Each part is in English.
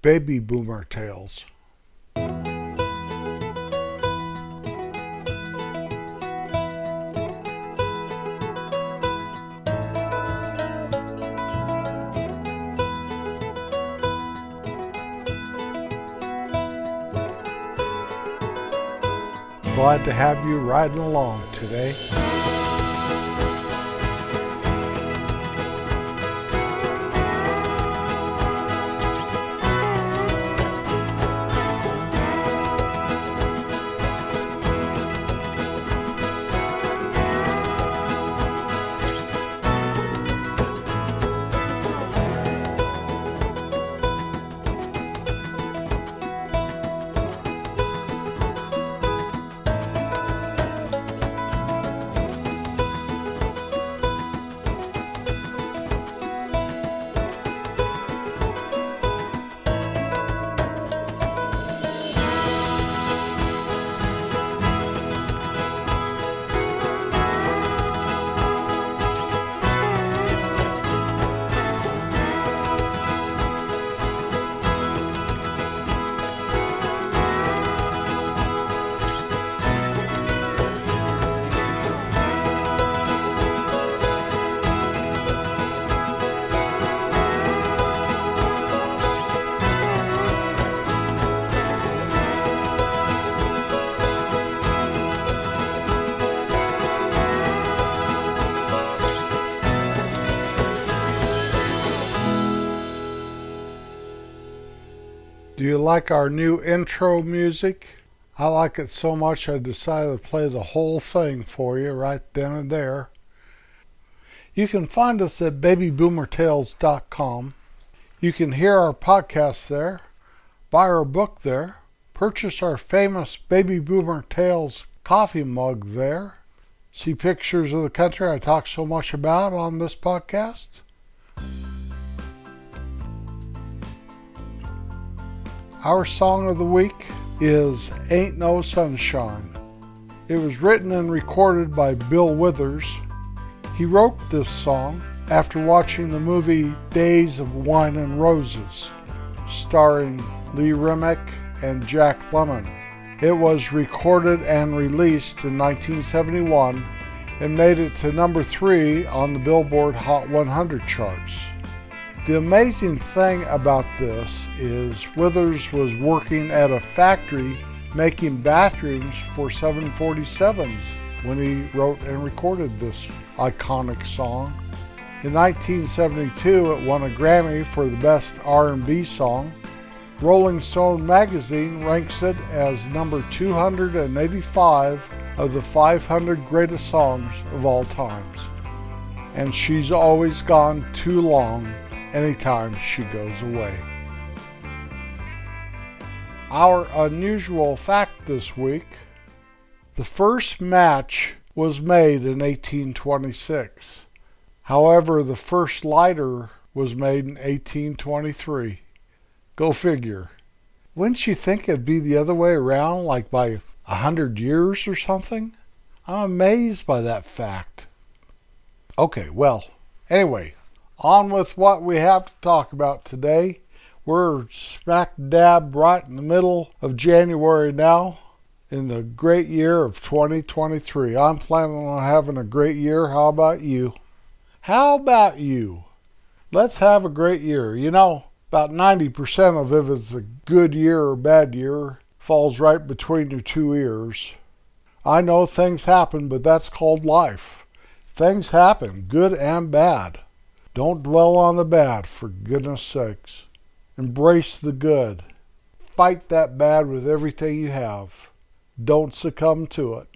Baby Boomer Tales. Glad to have you riding along today. Like our new intro music? I like it so much I decided to play the whole thing for you right then and there. You can find us at babyboomertales.com. You can hear our podcast there, buy our book there, purchase our famous Baby Boomer Tales coffee mug there, see pictures of the country I talk so much about on this podcast. Our song of the week is Ain't No Sunshine. It was written and recorded by Bill Withers. He wrote this song after watching the movie Days of Wine and Roses, starring Lee Remick and Jack Lemmon. It was recorded and released in 1971 and made it to number three on the Billboard Hot 100 charts. The amazing thing about this is Withers was working at a factory making bathrooms for 747s when he wrote and recorded this iconic song. In 1972, it won a Grammy for the best R&B song. Rolling Stone magazine ranks it as number 285 of the 500 greatest songs of all times. And she's always gone too long anytime she goes away. Our unusual fact this week the first match was made in 1826. However, the first lighter was made in 1823. Go figure. Wouldn't you think it'd be the other way around, like by a hundred years or something? I'm amazed by that fact. Okay, well, anyway, on with what we have to talk about today. We're smack dab right in the middle of January now in the great year of 2023. I'm planning on having a great year. How about you? How about you? Let's have a great year. You know, about 90% of if it's a good year or bad year falls right between your two ears. I know things happen, but that's called life. Things happen, good and bad. Don't dwell on the bad, for goodness sakes. Embrace the good. Fight that bad with everything you have. Don't succumb to it.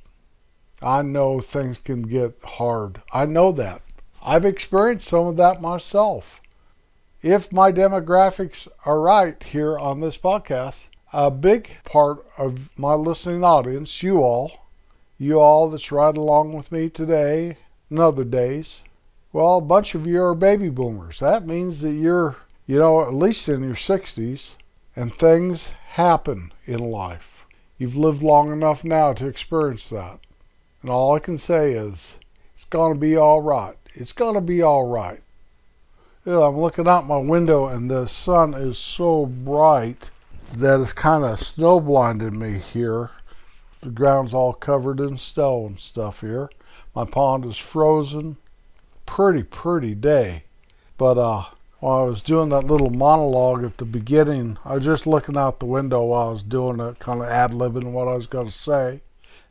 I know things can get hard. I know that. I've experienced some of that myself. If my demographics are right here on this podcast, a big part of my listening audience, you all, you all that's right along with me today and other days, well, a bunch of you are baby boomers. That means that you're, you know, at least in your 60s, and things happen in life. You've lived long enough now to experience that. And all I can say is, it's going to be all right. It's going to be all right. I'm looking out my window and the sun is so bright that it's kind of snow blinded me here. The ground's all covered in snow and stuff here. My pond is frozen. Pretty, pretty day. But uh, while I was doing that little monologue at the beginning, I was just looking out the window while I was doing it, kind of ad libbing what I was going to say.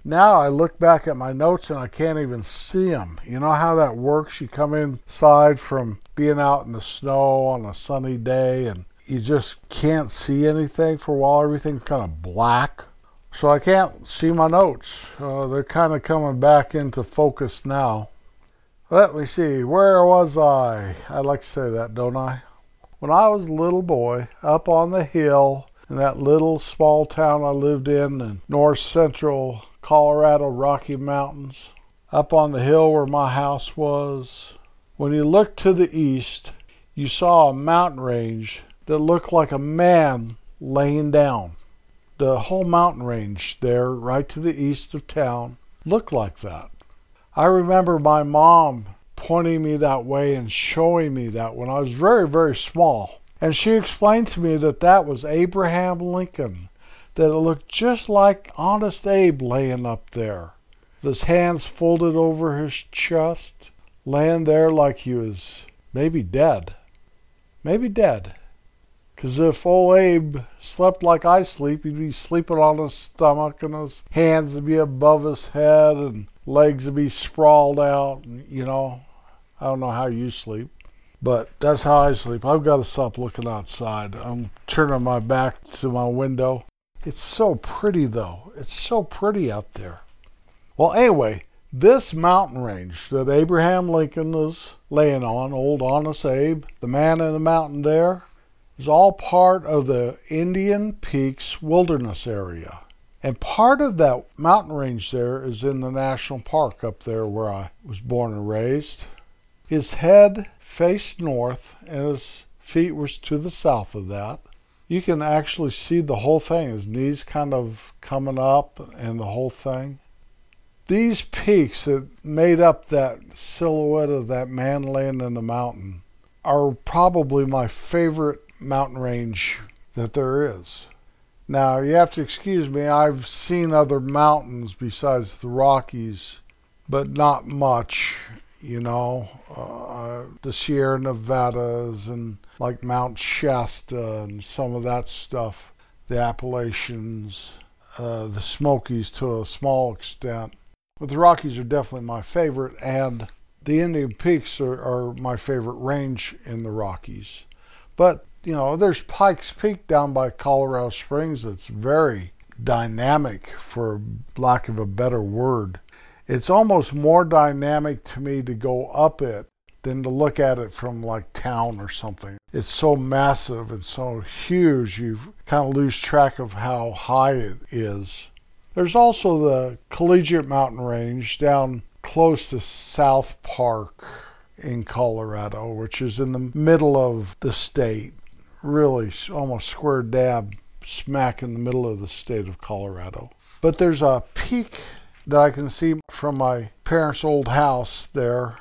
Now I look back at my notes and I can't even see them. You know how that works? You come inside from being out in the snow on a sunny day and you just can't see anything for a while. Everything's kind of black. So I can't see my notes. Uh, they're kind of coming back into focus now. Let me see, where was I? I like to say that, don't I? When I was a little boy, up on the hill in that little small town I lived in in north central Colorado Rocky Mountains, up on the hill where my house was. When you looked to the east, you saw a mountain range that looked like a man laying down. The whole mountain range there, right to the east of town, looked like that. I remember my mom pointing me that way and showing me that when I was very, very small. And she explained to me that that was Abraham Lincoln that it looked just like Honest Abe laying up there, his hands folded over his chest, laying there like he was maybe dead. Maybe dead. 'Cause if old Abe slept like I sleep, he'd be sleeping on his stomach and his hands would be above his head and legs would be sprawled out. You know, I don't know how you sleep, but that's how I sleep. I've got to stop looking outside. I'm turning my back to my window it's so pretty, though. It's so pretty out there. Well, anyway, this mountain range that Abraham Lincoln was laying on, old Honest Abe, the man in the mountain there, is all part of the Indian Peaks Wilderness Area. And part of that mountain range there is in the national park up there where I was born and raised. His head faced north and his feet were to the south of that you can actually see the whole thing, his knees kind of coming up and the whole thing. These peaks that made up that silhouette of that man laying in the mountain are probably my favorite mountain range that there is. Now, you have to excuse me, I've seen other mountains besides the Rockies, but not much, you know. Uh, the Sierra Nevadas and like Mount Shasta and some of that stuff, the Appalachians, uh, the Smokies to a small extent. But the Rockies are definitely my favorite, and the Indian Peaks are, are my favorite range in the Rockies. But, you know, there's Pikes Peak down by Colorado Springs that's very dynamic, for lack of a better word. It's almost more dynamic to me to go up it than to look at it from like town or something. It's so massive and so huge, you kind of lose track of how high it is. There's also the Collegiate Mountain Range down close to South Park in Colorado, which is in the middle of the state, really almost square dab smack in the middle of the state of Colorado. But there's a peak that I can see from my parents' old house there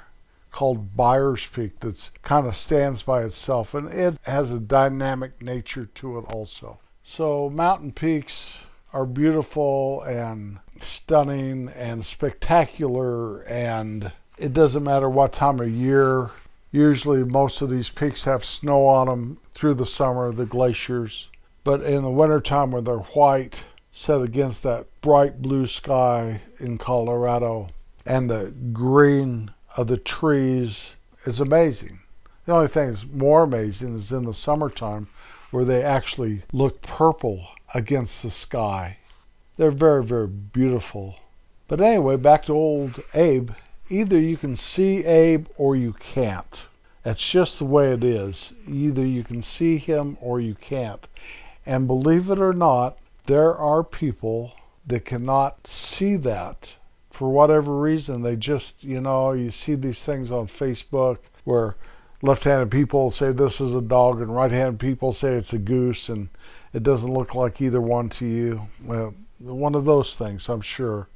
called Byers Peak that's kind of stands by itself and it has a dynamic nature to it also. So mountain peaks are beautiful and stunning and spectacular and it doesn't matter what time of year. Usually most of these peaks have snow on them through the summer, the glaciers. But in the wintertime when they're white, set against that bright blue sky in Colorado and the green of the trees is amazing. The only thing that's more amazing is in the summertime where they actually look purple against the sky. They're very, very beautiful. But anyway, back to old Abe. Either you can see Abe or you can't. That's just the way it is. Either you can see him or you can't. And believe it or not, there are people that cannot see that for whatever reason, they just, you know, you see these things on Facebook where left handed people say this is a dog and right handed people say it's a goose and it doesn't look like either one to you. Well, one of those things, I'm sure.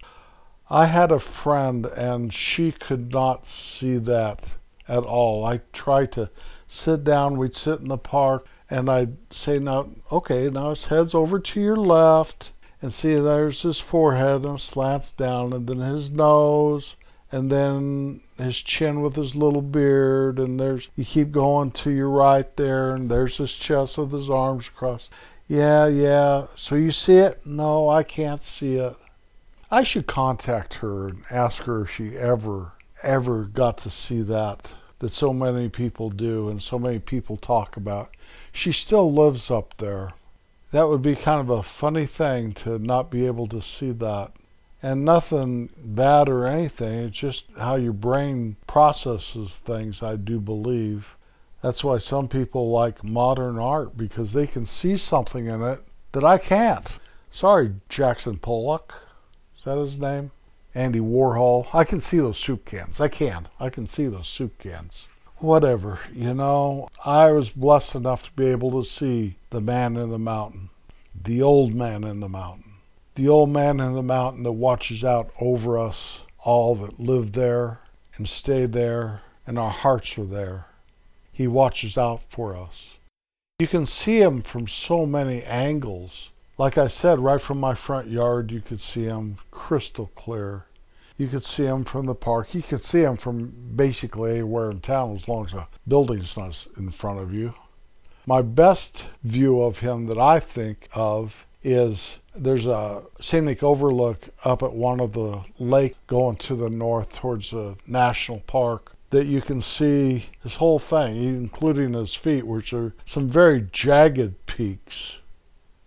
I had a friend and she could not see that at all. I try to sit down, we'd sit in the park, and I'd say, now, okay, now his head's over to your left, and see there's his forehead and slants down, and then his nose, and then his chin with his little beard, and there's, you keep going to your right there, and there's his chest with his arms crossed. Yeah, yeah. So you see it? No, I can't see it. I should contact her and ask her if she ever, ever got to see that that so many people do and so many people talk about. She still lives up there. That would be kind of a funny thing to not be able to see that. And nothing bad or anything, it's just how your brain processes things, I do believe. That's why some people like modern art because they can see something in it that I can't. Sorry, Jackson Pollock. Is that his name? Andy Warhol. I can see those soup cans. I can. I can see those soup cans. Whatever, you know, I was blessed enough to be able to see the man in the mountain, the old man in the mountain, the old man in the mountain that watches out over us all that live there and stay there, and our hearts are there. He watches out for us. You can see him from so many angles. Like I said, right from my front yard, you could see him crystal clear. You could see him from the park. You could see him from basically anywhere in town as long as a building's not in front of you. My best view of him that I think of is there's a scenic overlook up at one of the lake going to the north towards the national park that you can see his whole thing, including his feet, which are some very jagged peaks.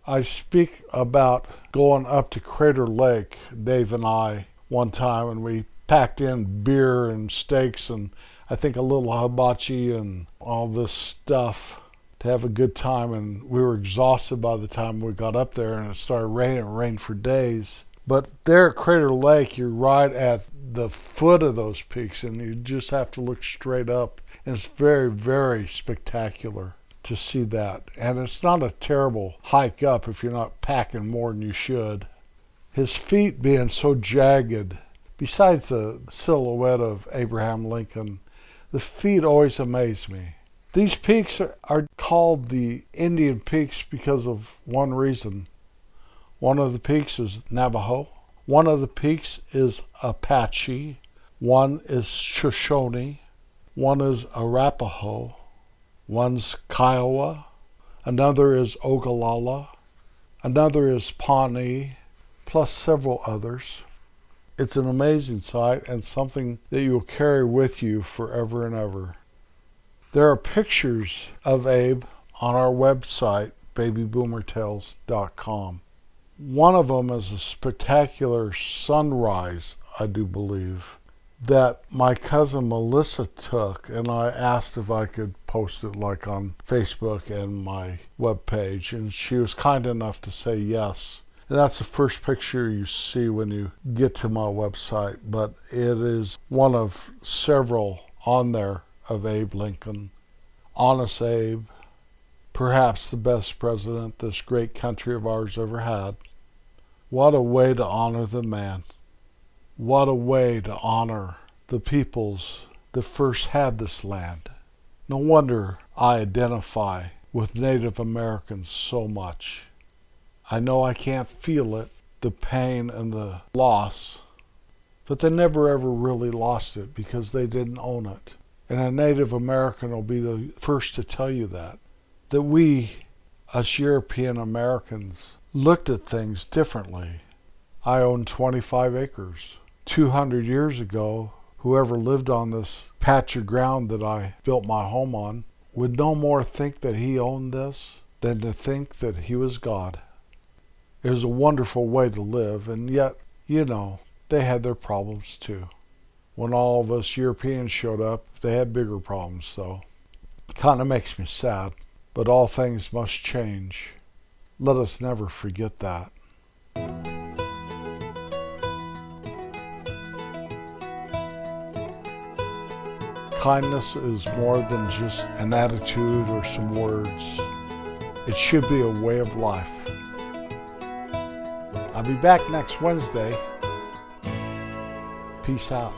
I speak about going up to Crater Lake, Dave and I, one time, and we packed in beer and steaks and I think a little hibachi and all this stuff to have a good time. And we were exhausted by the time we got up there, and it started raining. It rained for days. But there at Crater Lake, you're right at the foot of those peaks, and you just have to look straight up. And it's very, very spectacular to see that. And it's not a terrible hike up if you're not packing more than you should. His feet being so jagged, besides the silhouette of Abraham Lincoln, the feet always amaze me. These peaks are, called the Indian Peaks because of one reason. One of the peaks is Navajo, one of the peaks is Apache, one is Shoshone, one is Arapaho, one's Kiowa, another is Ogallala, another is Pawnee, plus several others. It's an amazing sight and something that you'll carry with you forever and ever. There are pictures of Abe on our website, babyboomertales.com. One of them is a spectacular sunrise, I do believe, that my cousin Melissa took, and I asked if I could post it like on Facebook and my webpage, and she was kind enough to say yes. And that's the first picture you see when you get to my website, but it is one of several on there of Abe Lincoln. Honest Abe, perhaps the best president this great country of ours ever had. What a way to honor the man. What a way to honor the peoples that first had this land. No wonder I identify with Native Americans so much. I know I can't feel it, the pain and the loss, but they never ever really lost it because they didn't own it. And a Native American will be the first to tell you that. That we, us European Americans, looked at things differently. I own 25 acres. 200 years ago, whoever lived on this patch of ground that I built my home on would no more think that he owned this than to think that he was God. It was a wonderful way to live, and yet, you know, they had their problems too. When all of us Europeans showed up, they had bigger problems, though. Kind of makes me sad, but all things must change. Let us never forget that. Kindness is more than just an attitude or some words. It should be a way of life. I'll be back next Wednesday. Peace out.